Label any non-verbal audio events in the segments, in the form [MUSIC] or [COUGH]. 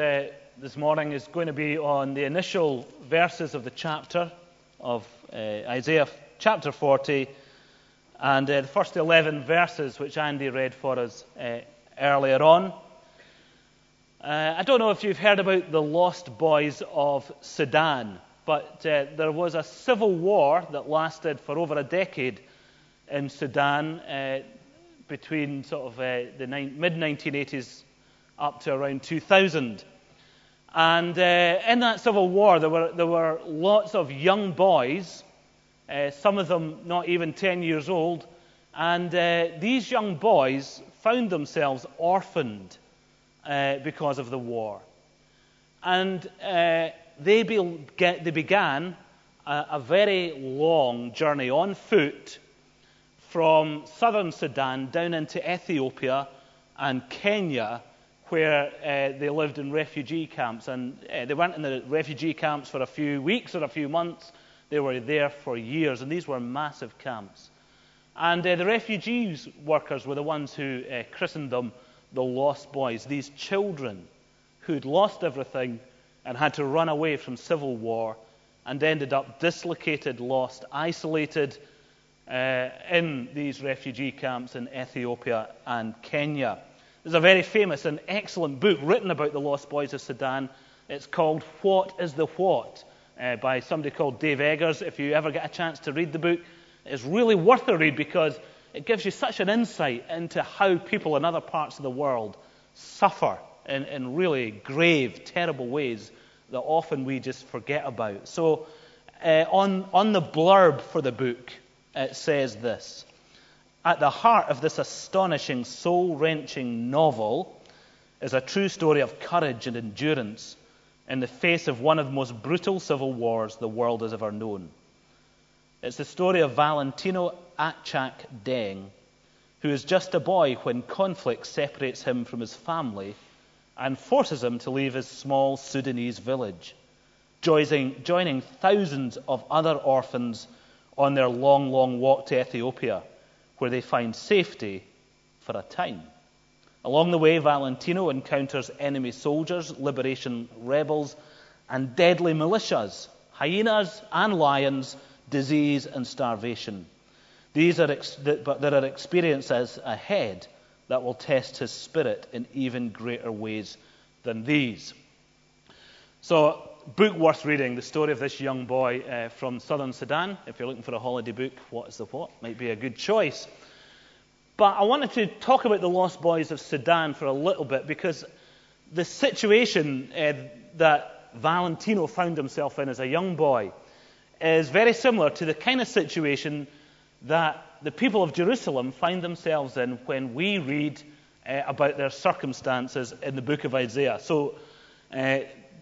uh, this morning is going to be on the initial verses of the chapter of uh, Isaiah chapter 40 and uh, the first 11 verses which Andy read for us uh, earlier on. Uh, I don't know if you've heard about the Lost Boys of Sudan, but uh, there was a civil war that lasted for over a decade in Sudan between sort of the mid 1980s up to around 2000. And uh, in that civil war, there were, there were lots of young boys, uh, some of them not even 10 years old, and uh, these young boys found themselves orphaned uh, because of the war. And uh, they, be, get, they began a, a very long journey on foot from southern Sudan down into Ethiopia and Kenya where uh, they lived in refugee camps. And uh, they weren't in the refugee camps for a few weeks or a few months, they were there for years. And these were massive camps. And uh, the refugees workers were the ones who uh, christened them the Lost Boys, these children who'd lost everything and had to run away from civil war and ended up dislocated, lost, isolated uh, in these refugee camps in Ethiopia and Kenya. There's a very famous and excellent book written about the Lost Boys of Sudan. It's called What is the What uh, by somebody called Dave Eggers. If you ever get a chance to read the book, it's really worth a read because it gives you such an insight into how people in other parts of the world suffer in, in really grave, terrible ways that often we just forget about. So, uh, on, on the blurb for the book, it says this at the heart of this astonishing, soul wrenching novel is a true story of courage and endurance in the face of one of the most brutal civil wars the world has ever known. It's the story of Valentino Achak Deng, who is just a boy when conflict separates him from his family and forces him to leave his small Sudanese village, joining, joining thousands of other orphans on their long, long walk to Ethiopia where they find safety for a time. Along the way, Valentino encounters enemy soldiers, liberation rebels, and deadly militias, hyenas and lions, disease and starvation. These are ex- but there are experiences ahead that will test his spirit in even greater ways than these. So, book worth reading. The story of this young boy uh, from southern Sudan. If you're looking for a holiday book, what is the what? Might be a good choice. But I wanted to talk about the Lost Boys of Sudan for a little bit because the situation uh, that Valentino found himself in as a young boy is very similar to the kind of situation that the people of Jerusalem find themselves in when we read uh, about their circumstances in the book of Isaiah. So, uh,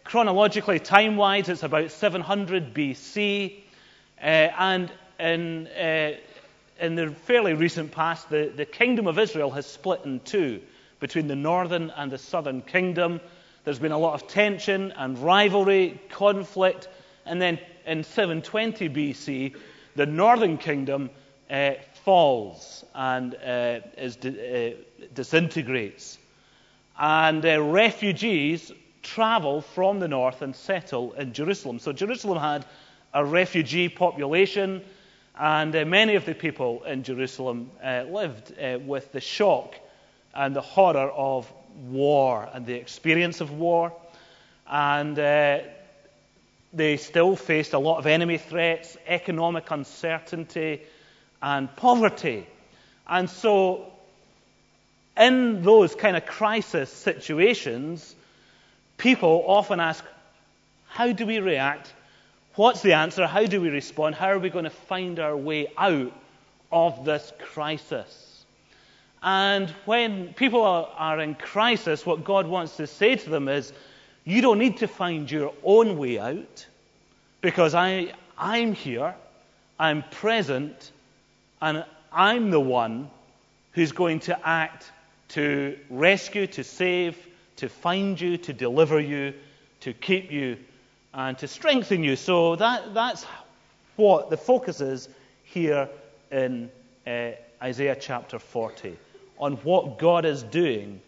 chronologically, time wise, it's about 700 BC. Uh, and in, uh, in the fairly recent past, the, the kingdom of Israel has split in two between the northern and the southern kingdom. There's been a lot of tension and rivalry, conflict, and then in 720 BC, the northern kingdom uh, falls and uh, is, uh, disintegrates. And uh, refugees travel from the north and settle in Jerusalem. So Jerusalem had a refugee population, and uh, many of the people in Jerusalem uh, lived uh, with the shock and the horror of war and the experience of war. And uh, they still faced a lot of enemy threats, economic uncertainty, and poverty. And so, in those kind of crisis situations, people often ask, how do we react? What's the answer? How do we respond? How are we going to find our way out of this crisis? And when people are, in crisis, what God wants to say to them is, you don't need to find your own way out because I, I'm here, I'm present, and I'm the one who's going to act to rescue, to save, to find you, to deliver you, to keep you, and to strengthen you. So that, that's what the focus is here in uh, Isaiah chapter 40 on what God is doing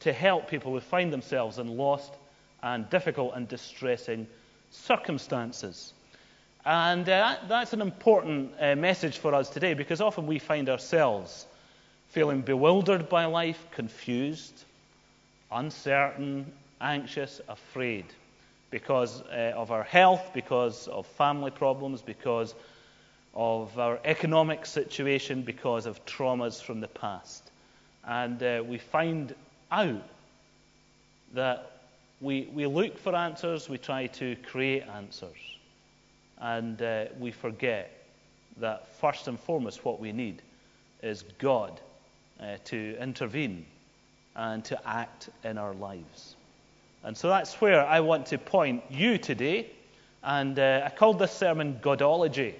to help people who find themselves in lost and difficult and distressing circumstances. And uh, that's an important uh, message for us today because often we find ourselves feeling bewildered by life, confused, uncertain, anxious, afraid because uh, of our health, because of family problems, because of our economic situation, because of traumas from the past. And uh, we find out that we, we look for answers, we try to create answers, and uh, we forget that first and foremost what we need is God to intervene and to act in our lives. And so that's where I want to point you today. And uh, I called this sermon Godology.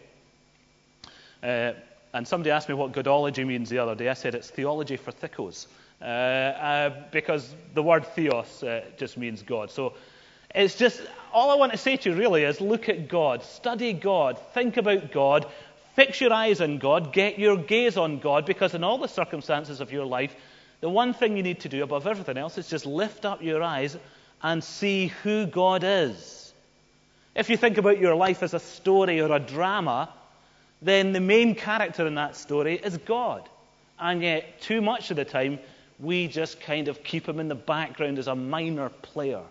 Uh, and somebody asked me what Godology means the other day. I said it's theology for thickos. Uh, uh because the word theos uh, just means God. So it's just, all I want to say to you really is look at God, study God, think about God, fix your eyes on God, get your gaze on God, because in all the circumstances of your life, the one thing you need to do above everything else is just lift up your eyes and see who God is. If you think about your life as a story or a drama, then the main character in that story is God. And yet, too much of the time, we just kind of keep him in the background as a minor player,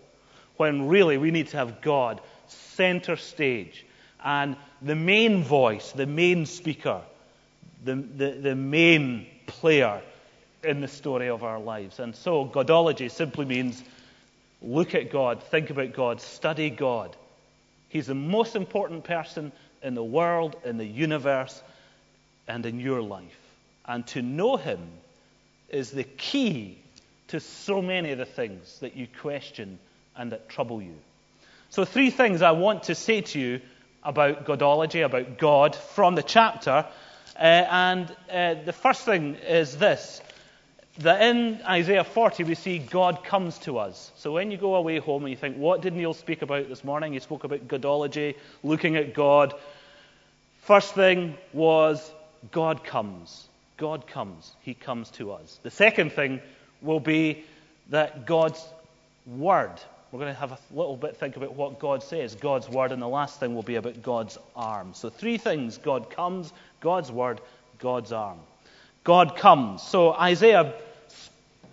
when really we need to have God center stage and the main voice, the main speaker, the, the, the main player in the story of our lives. And so, Godology simply means look at God, think about God, study God. He's the most important person in the world, in the universe, and in your life. And to know Him is the key to so many of the things that you question and that trouble you. So, three things I want to say to you about Godology, about God, from the chapter. Uh, and uh, the first thing is this that in Isaiah 40 we see God comes to us. So when you go away home and you think, what did Neil speak about this morning? He spoke about Godology, looking at God. First thing was God comes. God comes. He comes to us. The second thing will be that God's Word. We're going to have a little bit think about what God says, God's Word, and the last thing will be about God's arm. So three things God comes, God's Word, God's arm. God comes. So Isaiah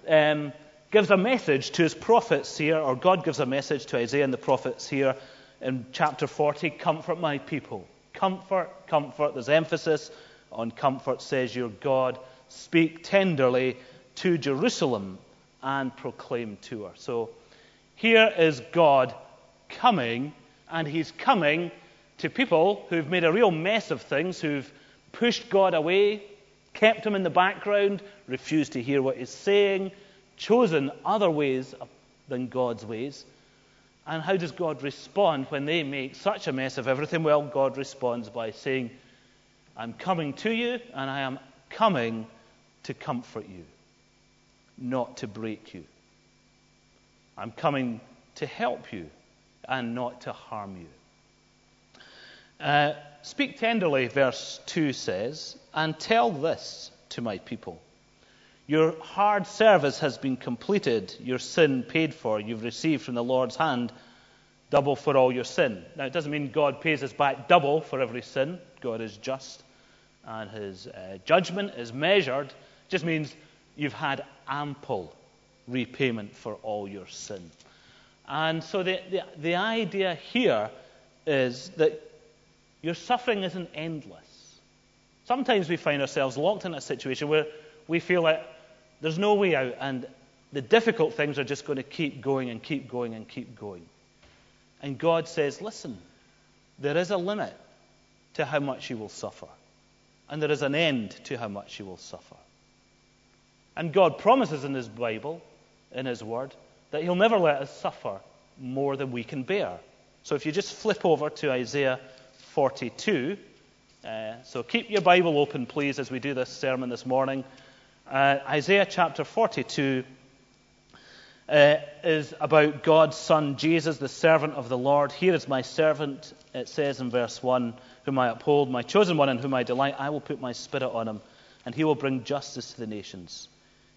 um, gives a message to his prophets here, or God gives a message to Isaiah and the prophets here in chapter 40 Comfort my people. Comfort, comfort. There's emphasis on comfort, says your God. Speak tenderly to Jerusalem and proclaim to her. So here is God coming, and he's coming to people who've made a real mess of things, who've pushed God away, kept him in the background, refused to hear what he's saying, chosen other ways than God's ways. And how does God respond when they make such a mess of everything? Well, God responds by saying, I'm coming to you, and I am coming to comfort you, not to break you. I'm coming to help you and not to harm you. Uh, Speak tenderly, verse 2 says, and tell this to my people. Your hard service has been completed, your sin paid for. You've received from the Lord's hand double for all your sin. Now, it doesn't mean God pays us back double for every sin. God is just, and his uh, judgment is measured. It just means you've had ample repayment for all your sin. And so the, the, the idea here is that your suffering isn't endless. Sometimes we find ourselves locked in a situation where we feel like there's no way out and the difficult things are just going to keep going and keep going and keep going. And God says, listen, there is a limit to how much you will suffer, and there is an end to how much you will suffer. And God promises in His Bible, in His Word, that He'll never let us suffer more than we can bear. So if you just flip over to Isaiah 42, uh, so keep your Bible open, please, as we do this sermon this morning. Uh, Isaiah chapter 42 uh, is about God's Son, Jesus, the servant of the Lord. Here is my servant, it says in verse 1, whom I uphold, my chosen one in whom I delight. I will put my spirit on him, and he will bring justice to the nations.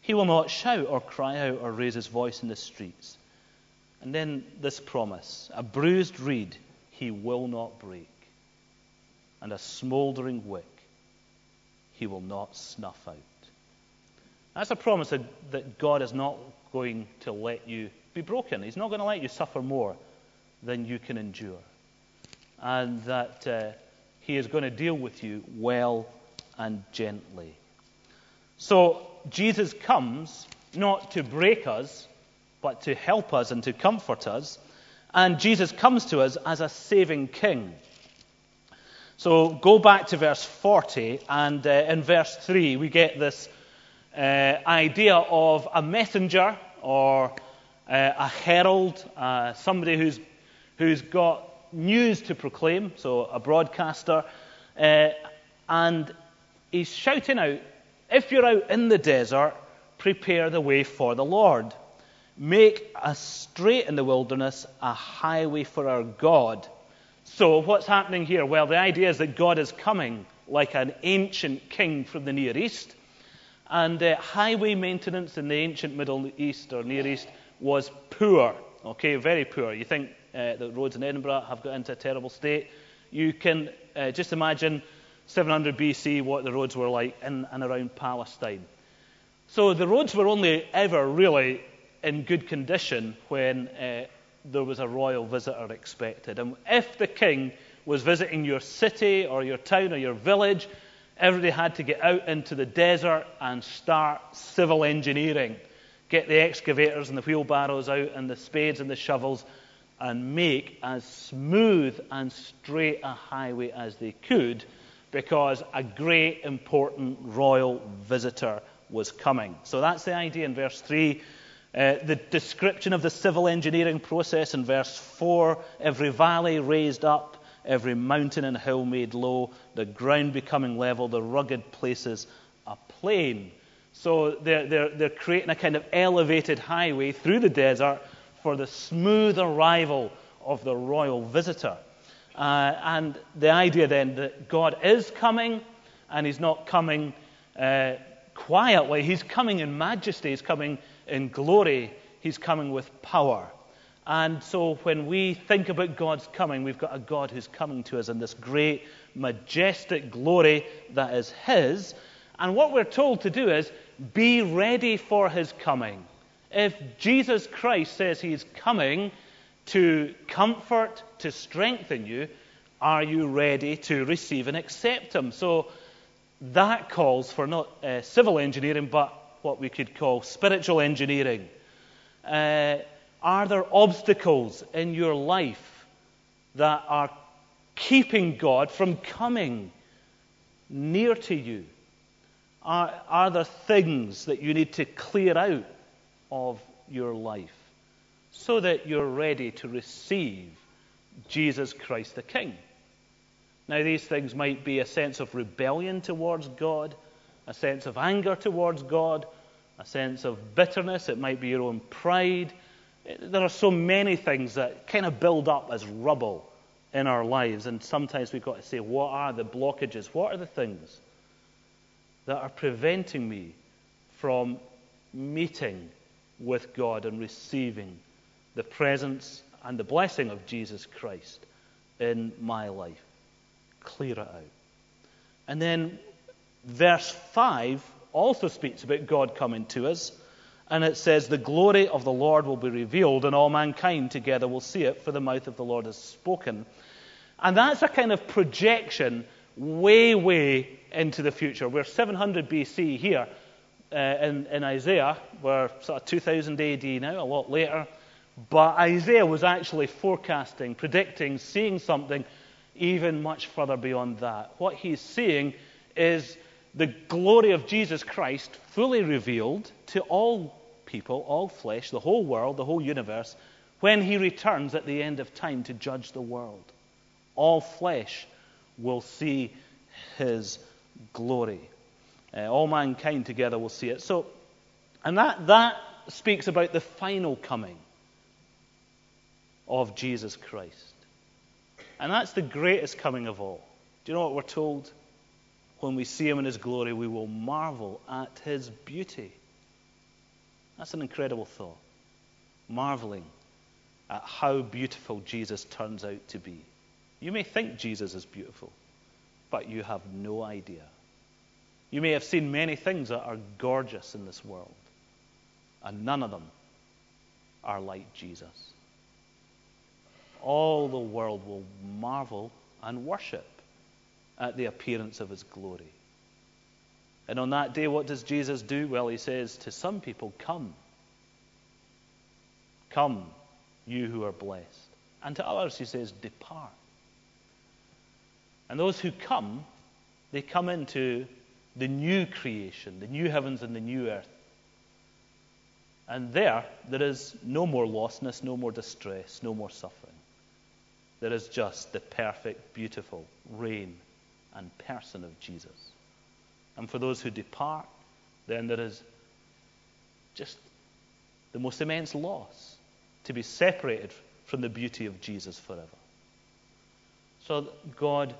He will not shout or cry out or raise his voice in the streets. And then this promise a bruised reed he will not break, and a smouldering wick he will not snuff out. That's a promise that, that God is not going to let you be broken. He's not going to let you suffer more than you can endure. And that uh, He is going to deal with you well and gently. So, Jesus comes not to break us, but to help us and to comfort us. And Jesus comes to us as a saving king. So go back to verse 40, and uh, in verse 3, we get this uh, idea of a messenger or uh, a herald, uh, somebody who's, who's got news to proclaim, so a broadcaster. Uh, and he's shouting out, If you're out in the desert, prepare the way for the Lord. Make a straight in the wilderness a highway for our God. So, what's happening here? Well, the idea is that God is coming like an ancient king from the Near East. And uh, highway maintenance in the ancient Middle East or Near East was poor. Okay, very poor. You think uh, the roads in Edinburgh have got into a terrible state. You can uh, just imagine 700 BC what the roads were like in and around Palestine. So the roads were only ever really in good condition when uh, there was a royal visitor expected. And if the king was visiting your city or your town or your village, everybody had to get out into the desert and start civil engineering. Get the excavators and the wheelbarrows out and the spades and the shovels and make as smooth and straight a highway as they could because a great important royal visitor was coming. So that's the idea in verse 3. Uh, the description of the civil engineering process in verse 4 every valley raised up, every mountain and hill made low, the ground becoming level, the rugged places a plain. So they're, they're, they're creating a kind of elevated highway through the desert for the smooth arrival of the royal visitor. Uh, and the idea then that God is coming, and He's not coming uh, quietly. He's coming in majesty, He's coming in glory, He's coming with power. And so when we think about God's coming, we've got a God who's coming to us in this great, majestic glory that is His. And what we're told to do is be ready for His coming. If Jesus Christ says He's coming to comfort, to strengthen you, are you ready to receive and accept Him? So that calls for not uh, civil engineering, but what we could call spiritual engineering. Uh, are there obstacles in your life that are keeping God from coming near to you? Are, are there things that you need to clear out of your life so that you're ready to receive Jesus Christ the King? Now, these things might be a sense of rebellion towards God, a sense of anger towards God, a sense of bitterness. It might be your own pride. Eh, there are so many things that kind of build up as rubble in our lives. And sometimes we've got to say, what are the blockages? What are the things that are preventing me from meeting with God and receiving the presence and the blessing of Jesus Christ in my life? clear it out. And then verse 5 also speaks about God coming to us. And it says, The glory of the Lord will be revealed, and all mankind together will see it, for the mouth of the Lord has spoken. And that's a kind of projection way, way into the future. We're 700 BC here uh, in, in Isaiah. We're sort of 2000 AD now, a lot later. But Isaiah was actually forecasting, predicting, seeing something even much further beyond that. What he's seeing is the glory of Jesus Christ fully revealed to all people, all flesh, the whole world, the whole universe, when he returns at the end of time to judge the world. All flesh will see his glory. Uh, all mankind together will see it. So, and that, that speaks about the final coming of Jesus Christ. And that's the greatest coming of all. Do you know what we're told? When we see him in his glory, we will marvel at his beauty. That's an incredible thought. Marveling at how beautiful Jesus turns out to be. You may think Jesus is beautiful, but you have no idea. You may have seen many things that are gorgeous in this world, and none of them are like Jesus. All the world will marvel and worship at the appearance of his glory. And on that day, what does Jesus do? Well, he says to some people, Come. Come, you who are blessed. And to others, he says, Depart. And those who come, they come into the new creation, the new heavens and the new earth. And there, there is no more lostness, no more distress, no more suffering. There is just the perfect, beautiful reign and person of Jesus. And for those who depart, then there is just the most immense loss to be separated from the beauty of Jesus forever. So God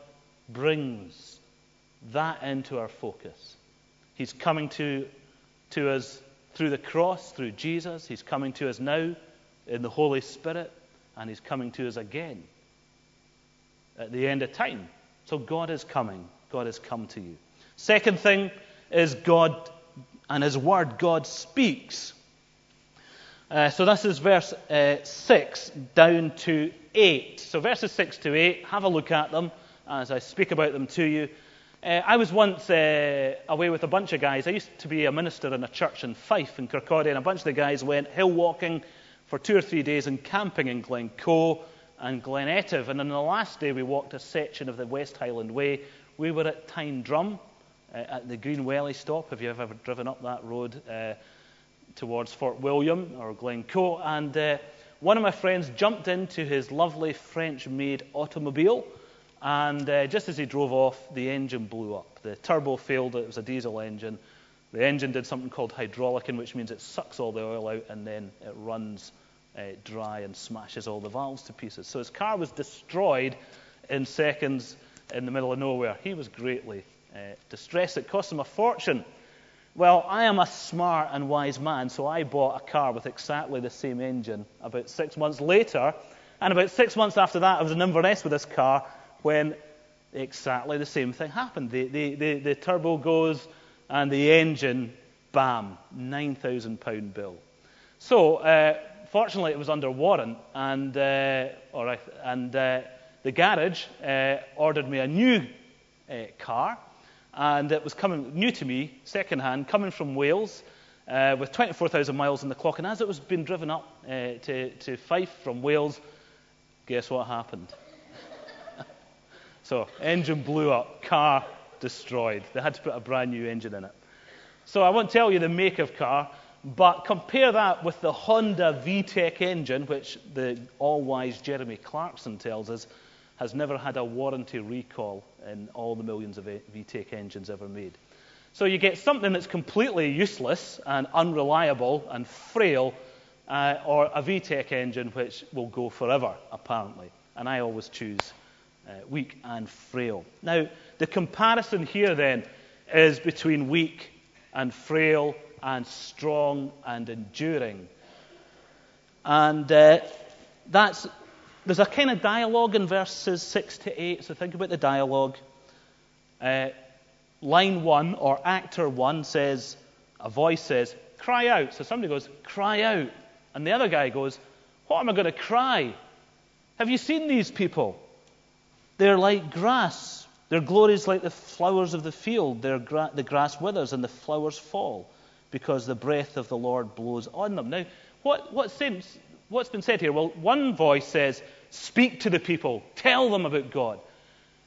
brings that into our focus. He's coming to, to us through the cross, through Jesus. He's coming to us now in the Holy Spirit, and He's coming to us again at the end of time. So God is coming. God has come to you. Second thing is God and His Word. God speaks. Uh, so this is verse uh, 6 down to 8. So verses 6 to 8, have a look at them as I speak about them to you. Uh, I was once uh, away with a bunch of guys. I used to be a minister in a church in Fife in Kirkcaldy, and a bunch of the guys went hill walking for two or three days and camping in Glencoe and Glen Etive. And on the last day, we walked a section of the West Highland Way. We were at Tyne uh, at the Green Welly stop. Have you ever driven up that road uh, towards Fort William or Glencoe? And uh, one of my friends jumped into his lovely French made automobile. And uh, just as he drove off, the engine blew up. The turbo failed. It was a diesel engine. The engine did something called hydraulicing, which means it sucks all the oil out and then it runs uh, dry and smashes all the valves to pieces. So his car was destroyed in seconds in the middle of nowhere. He was greatly uh, distressed. It cost him a fortune. Well, I am a smart and wise man, so I bought a car with exactly the same engine about six months later. And about six months after that, I was in Inverness with this car when exactly the same thing happened. The, the, the, the turbo goes and the engine, bam, £9,000 bill. So, uh, fortunately, it was under warrant, and, uh, right, and uh, the garage uh, ordered me a new uh, car, and it was coming new to me, second hand, coming from Wales. Uh, with 24,000 miles on the clock, and as it was being driven up to, to Fife from Wales, guess what happened? [LAUGHS] so, engine blew up, car destroyed. They had to put a brand new engine in it. So, I won't tell you the make of car, but compare that with the Honda VTEC engine, which the all wise Jeremy Clarkson tells us has never had a warranty recall in all the millions of VTEC engines ever made. So you get something that's completely useless and unreliable and frail, uh, or a VTEC engine which will go forever, apparently. And I always choose uh, weak and frail. Now, the comparison here then is between weak and frail and strong and enduring. And uh, that's, there's a kind of dialogue in verses 6 to 8, so think about the dialogue. Uh, line 1, or actor 1, says, a voice says, cry out. So somebody goes, cry out. And the other guy goes, what am I going to cry? Have you seen these people? They're like grass. Their glory is like the flowers of the field. Gra- the grass withers and the flowers fall because the breath of the Lord blows on them. Now, what, what seems, what's been said here? Well, one voice says, Speak to the people, tell them about God.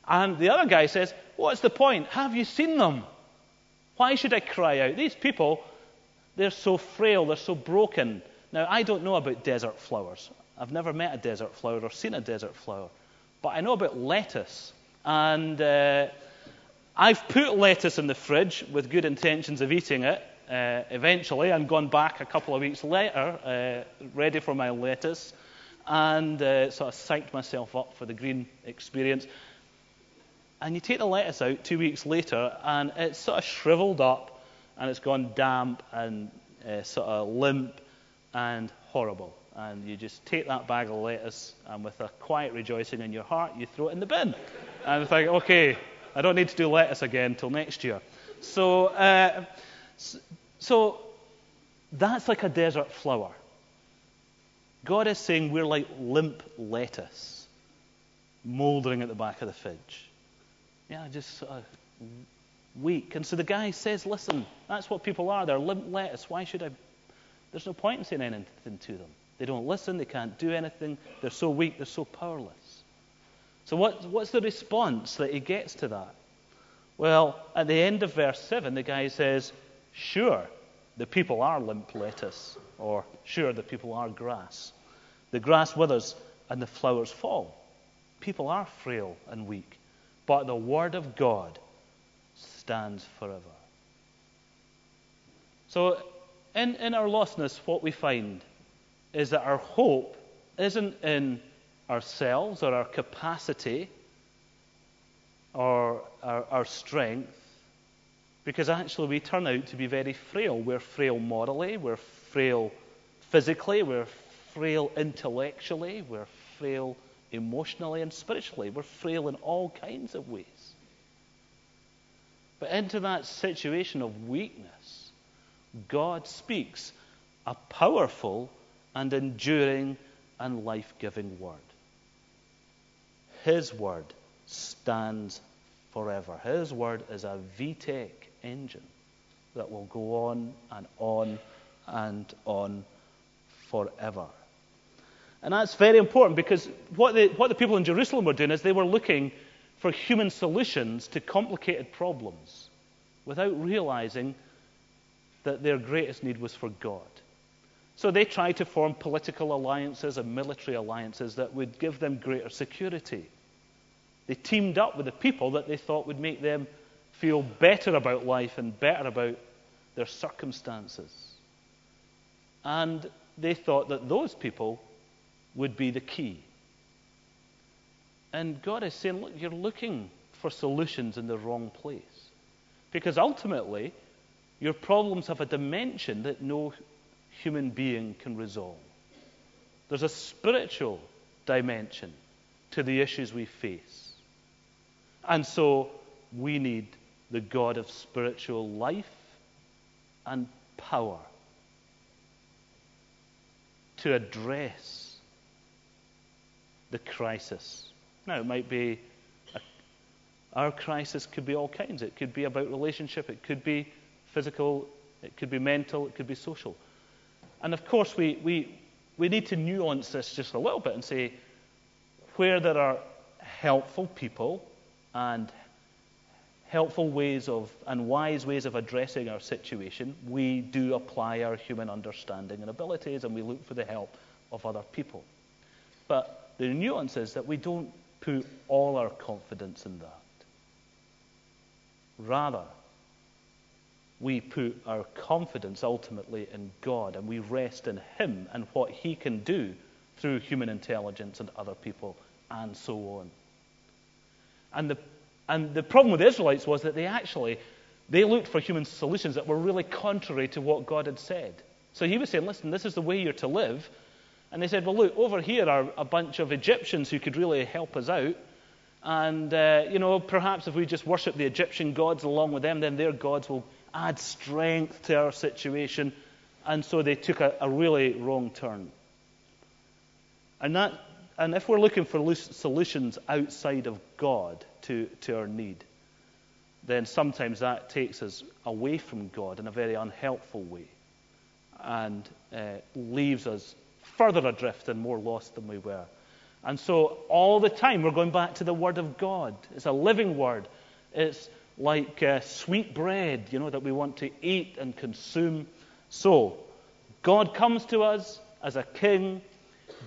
And the other guy says, What's the point? Have you seen them? Why should I cry out? These people, they're so frail, they're so broken. Now, I don't know about desert flowers. I've never met a desert flower or seen a desert flower. But I know about lettuce. And uh, I've put lettuce in the fridge with good intentions of eating it uh, eventually and gone back a couple of weeks later, uh, ready for my lettuce, and uh, sort of psyched myself up for the green experience. And you take the lettuce out two weeks later, and it's sort of shriveled up, and it's gone damp and uh, sort of limp and horrible. And you just take that bag of lettuce and with a quiet rejoicing in your heart, you throw it in the bin. And think, okay, I don't need to do lettuce again until next year. So, uh, so that's like a desert flower. God is saying we're like limp lettuce, mouldering at the back of the fridge. Yeah, just sort of weak. And so the guy says, listen, that's what people are. They're limp lettuce. Why should I? There's no point in saying anything to them. They don't listen. They can't do anything. They're so weak. They're so powerless. So what, what's the response that he gets to that? Well, at the end of verse 7, the guy says, Sure, the people are limp lettuce, or sure, the people are grass. The grass withers and the flowers fall. People are frail and weak, but the word of God stands forever. So, in, in our lostness, what we find is that our hope isn't in ourselves or our capacity or our, our strength, because actually we turn out to be very frail. We're frail morally, we're frail physically, we're frail intellectually, we're frail emotionally and spiritually. We're frail in all kinds of ways. But into that situation of weakness, God speaks a powerful and enduring and life giving word. His word stands forever. His word is a VTEC engine that will go on and on and on forever. And that's very important because what the, what the people in Jerusalem were doing is they were looking for human solutions to complicated problems without realizing that their greatest need was for God. So they tried to form political alliances and military alliances that would give them greater security. They teamed up with the people that they thought would make them feel better about life and better about their circumstances. And they thought that those people would be the key. And God is saying, look, you're looking for solutions in the wrong place. Because ultimately, your problems have a dimension that no human being can resolve. There's a spiritual dimension to the issues we face. And so we need the God of spiritual life and power to address the crisis. Now, it might be a, our crisis could be all kinds. It could be about relationship, it could be physical, it could be mental, it could be social. And of course, we, we, we need to nuance this just a little bit and say where there are helpful people and helpful ways of and wise ways of addressing our situation, we do apply our human understanding and abilities and we look for the help of other people. But the nuance is that we don't put all our confidence in that. Rather, we put our confidence ultimately in God and we rest in Him and what He can do through human intelligence and other people and so on. And the and the problem with the Israelites was that they actually they looked for human solutions that were really contrary to what God had said. So he was saying, listen, this is the way you're to live. And they said, well, look, over here are a bunch of Egyptians who could really help us out. And, uh, you know, perhaps if we just worship the Egyptian gods along with them, then their gods will add strength to our situation. And so they took a, a really wrong turn. And that and if we're looking for solutions outside of God to, to our need, then sometimes that takes us away from God in a very unhelpful way and uh, leaves us further adrift and more lost than we were. And so all the time we're going back to the Word of God. It's a living Word. It's like uh, sweet bread, you know, that we want to eat and consume. So God comes to us as a king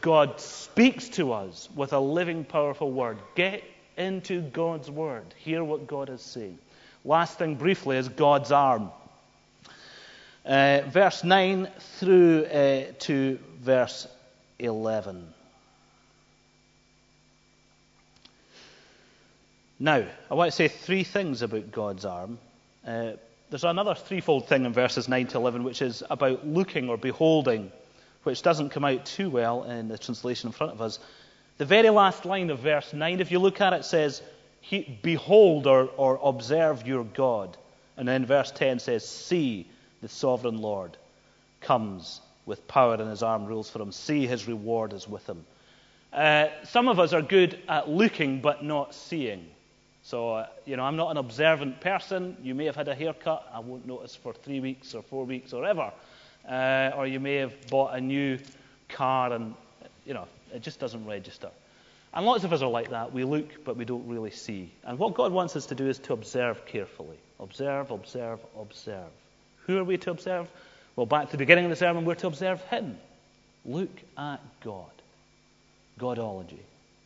God speaks to us with a living, powerful word. Get into God's word. Hear what God is saying. Last thing, briefly, is God's arm. Uh, verse 9 through uh, to verse 11. Now, I want to say three things about God's arm. Uh, there's another threefold thing in verses 9 to 11, which is about looking or beholding which doesn't come out too well in the translation in front of us. The very last line of verse 9, if you look at it, says, Behold or, or observe your God. And then verse 10 says, See, the sovereign Lord comes with power in his arm, rules for him. See, his reward is with him. Uh, some of us are good at looking but not seeing. So, uh, you know, I'm not an observant person. You may have had a haircut. I won't notice for three weeks or four weeks or ever. Uh, or you may have bought a new car and, you know, it just doesn't register. And lots of us are like that. We look, but we don't really see. And what God wants us to do is to observe carefully. Observe, observe, observe. Who are we to observe? Well, back to the beginning of the sermon, we're to observe Him. Look at God. Godology.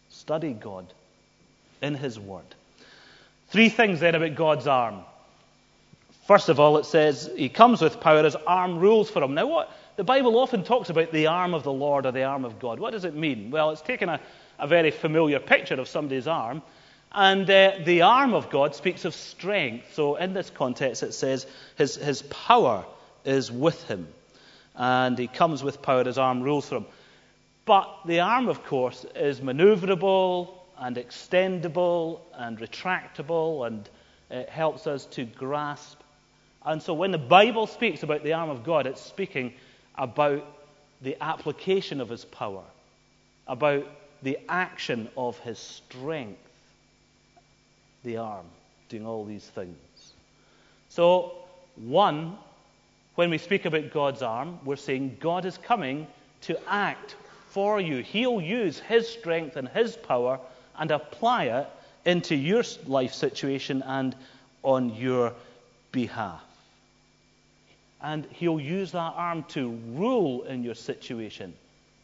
Study God in His Word. Three things then about God's arm. First of all, it says He comes with power, His arm rules for Him. Now, what? The Bible often talks about the arm of the Lord or the arm of God. What does it mean? Well, it's taken a, a very familiar picture of somebody's arm. And uh, the arm of God speaks of strength. So, in this context, it says his, his power is with him. And he comes with power, his arm rules for him. But the arm, of course, is maneuverable and extendable and retractable, and it helps us to grasp. And so when the Bible speaks about the arm of God, it's speaking about the application of his power, about the action of his strength. The arm doing all these things. So, one, when we speak about God's arm, we're saying God is coming to act for you. He'll use His strength and His power and apply it into your life situation and on your behalf. And He'll use that arm to rule in your situation,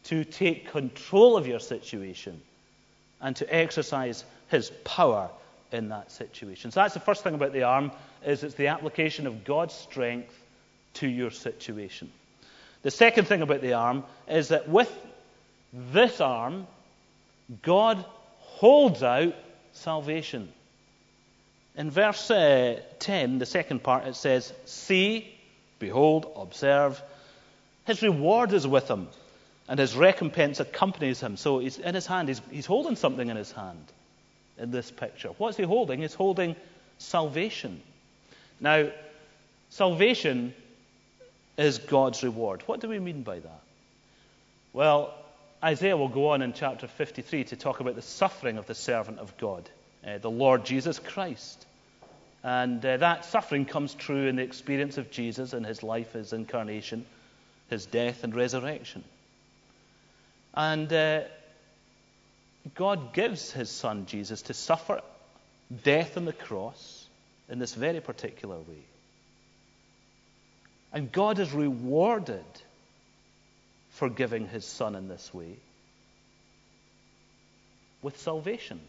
to take control of your situation, and to exercise His power in that situation. So that's the first thing about the arm is it's the application of God's strength to your situation. The second thing about the arm is that with this arm, God holds out salvation. In verse uh, 10, the second part, it says, See, behold, observe, his reward is with him, and his recompense accompanies him. So he's in his hand, he's, he's holding something in his hand in this picture. What's he holding? He's holding salvation. Now, salvation is God's reward. What do we mean by that? Well, Isaiah will go on in chapter 53 to talk about the suffering of the servant of God, uh, the Lord Jesus Christ. And uh, that suffering comes true in the experience of Jesus and his life, his incarnation, his death, and resurrection. And uh, God gives his son Jesus to suffer death on the cross in this very particular way. And God is rewarded for giving his son in this way with salvation.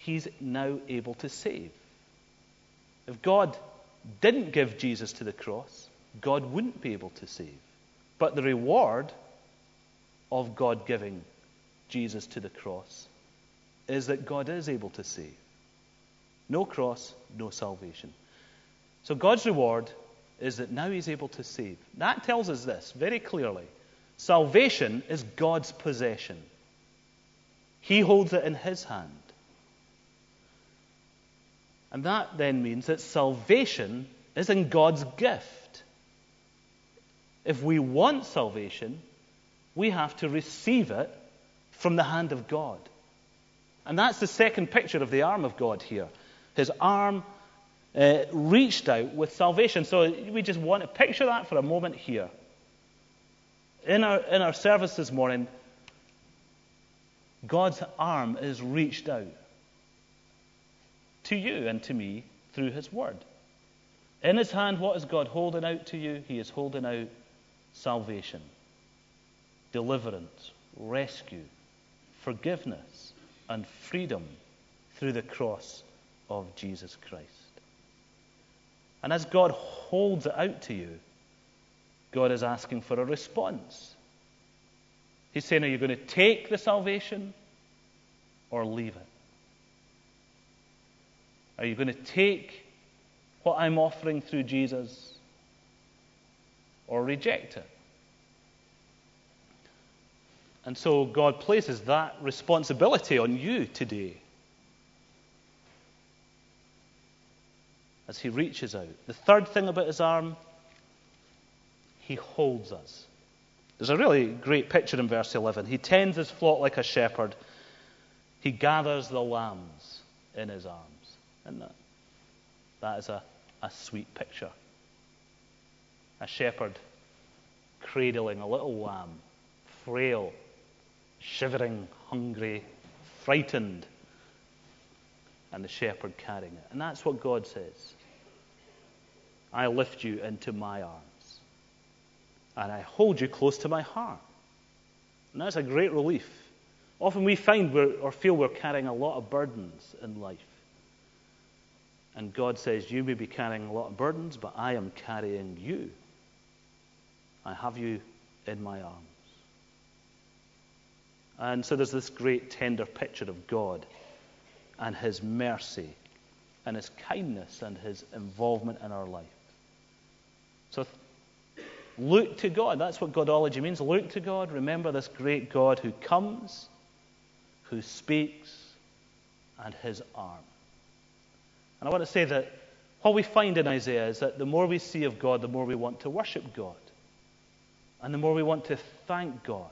He's now able to save. If God didn't give Jesus to the cross, God wouldn't be able to save. But the reward of God giving Jesus to the cross is that God is able to save. No cross, no salvation. So God's reward is that now he's able to save. That tells us this very clearly. Salvation is God's possession. He holds it in his hand. And that then means that salvation is in God's gift. If we want salvation, we have to receive it from the hand of God. And that's the second picture of the arm of God here. His arm uh, reached out with salvation. So we just want to picture that for a moment here. In our, in our service this morning, God's arm is reached out to you and to me through His Word. In His hand, what is God holding out to you? He is holding out salvation, deliverance, rescue, forgiveness, and freedom through the cross of Jesus Christ. And as God holds it out to you, God is asking for a response. He's saying, Are you going to take the salvation or leave it? Are you going to take what I'm offering through Jesus or reject it. And so God places that responsibility on you today. As He reaches out. The third thing about His arm, He holds us. There's a really great picture in verse 11. He tends his flock like a shepherd, He gathers the lambs in His arms. Isn't that? That is a, a sweet picture. A shepherd cradling a little lamb, frail, shivering, hungry, frightened, and the shepherd carrying it. And that's what God says. I lift you into my arms, and I hold you close to my heart. And that's a great relief. Often we find or feel we're carrying a lot of burdens in life. And God says, You may be carrying a lot of burdens, but I am carrying you. I have you in my arms. And so there's this great tender picture of God and His mercy and His kindness and His involvement in our life. So look to God. That's what Godology means. Look to God. Remember this great God who comes, who speaks, and His arm. And I want to say that what we find in Isaiah is that the more we see of God, the more we want to worship God. And the more we want to thank God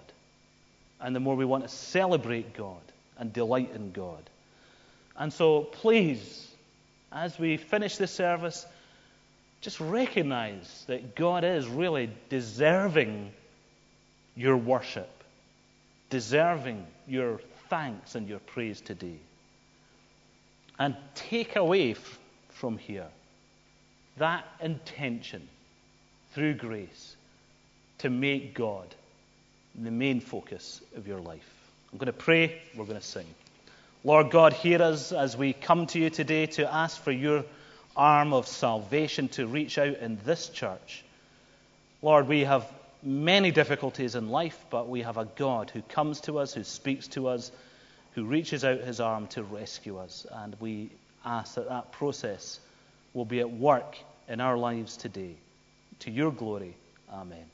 and the more we want to celebrate God and delight in God. And so, please, as we finish this service, just recognize that God is really deserving your worship, deserving your thanks and your praise today. And take away f- from here that intention through grace to make God the main focus of your life. I'm going to pray, we're going to sing. Lord God, hear us as we come to you today to ask for your arm of salvation to reach out in this church. Lord, we have many difficulties in life, but we have a God who comes to us, who speaks to us, who reaches out his arm to rescue us. And we ask that that process will be at work in our lives today. To your glory, amen.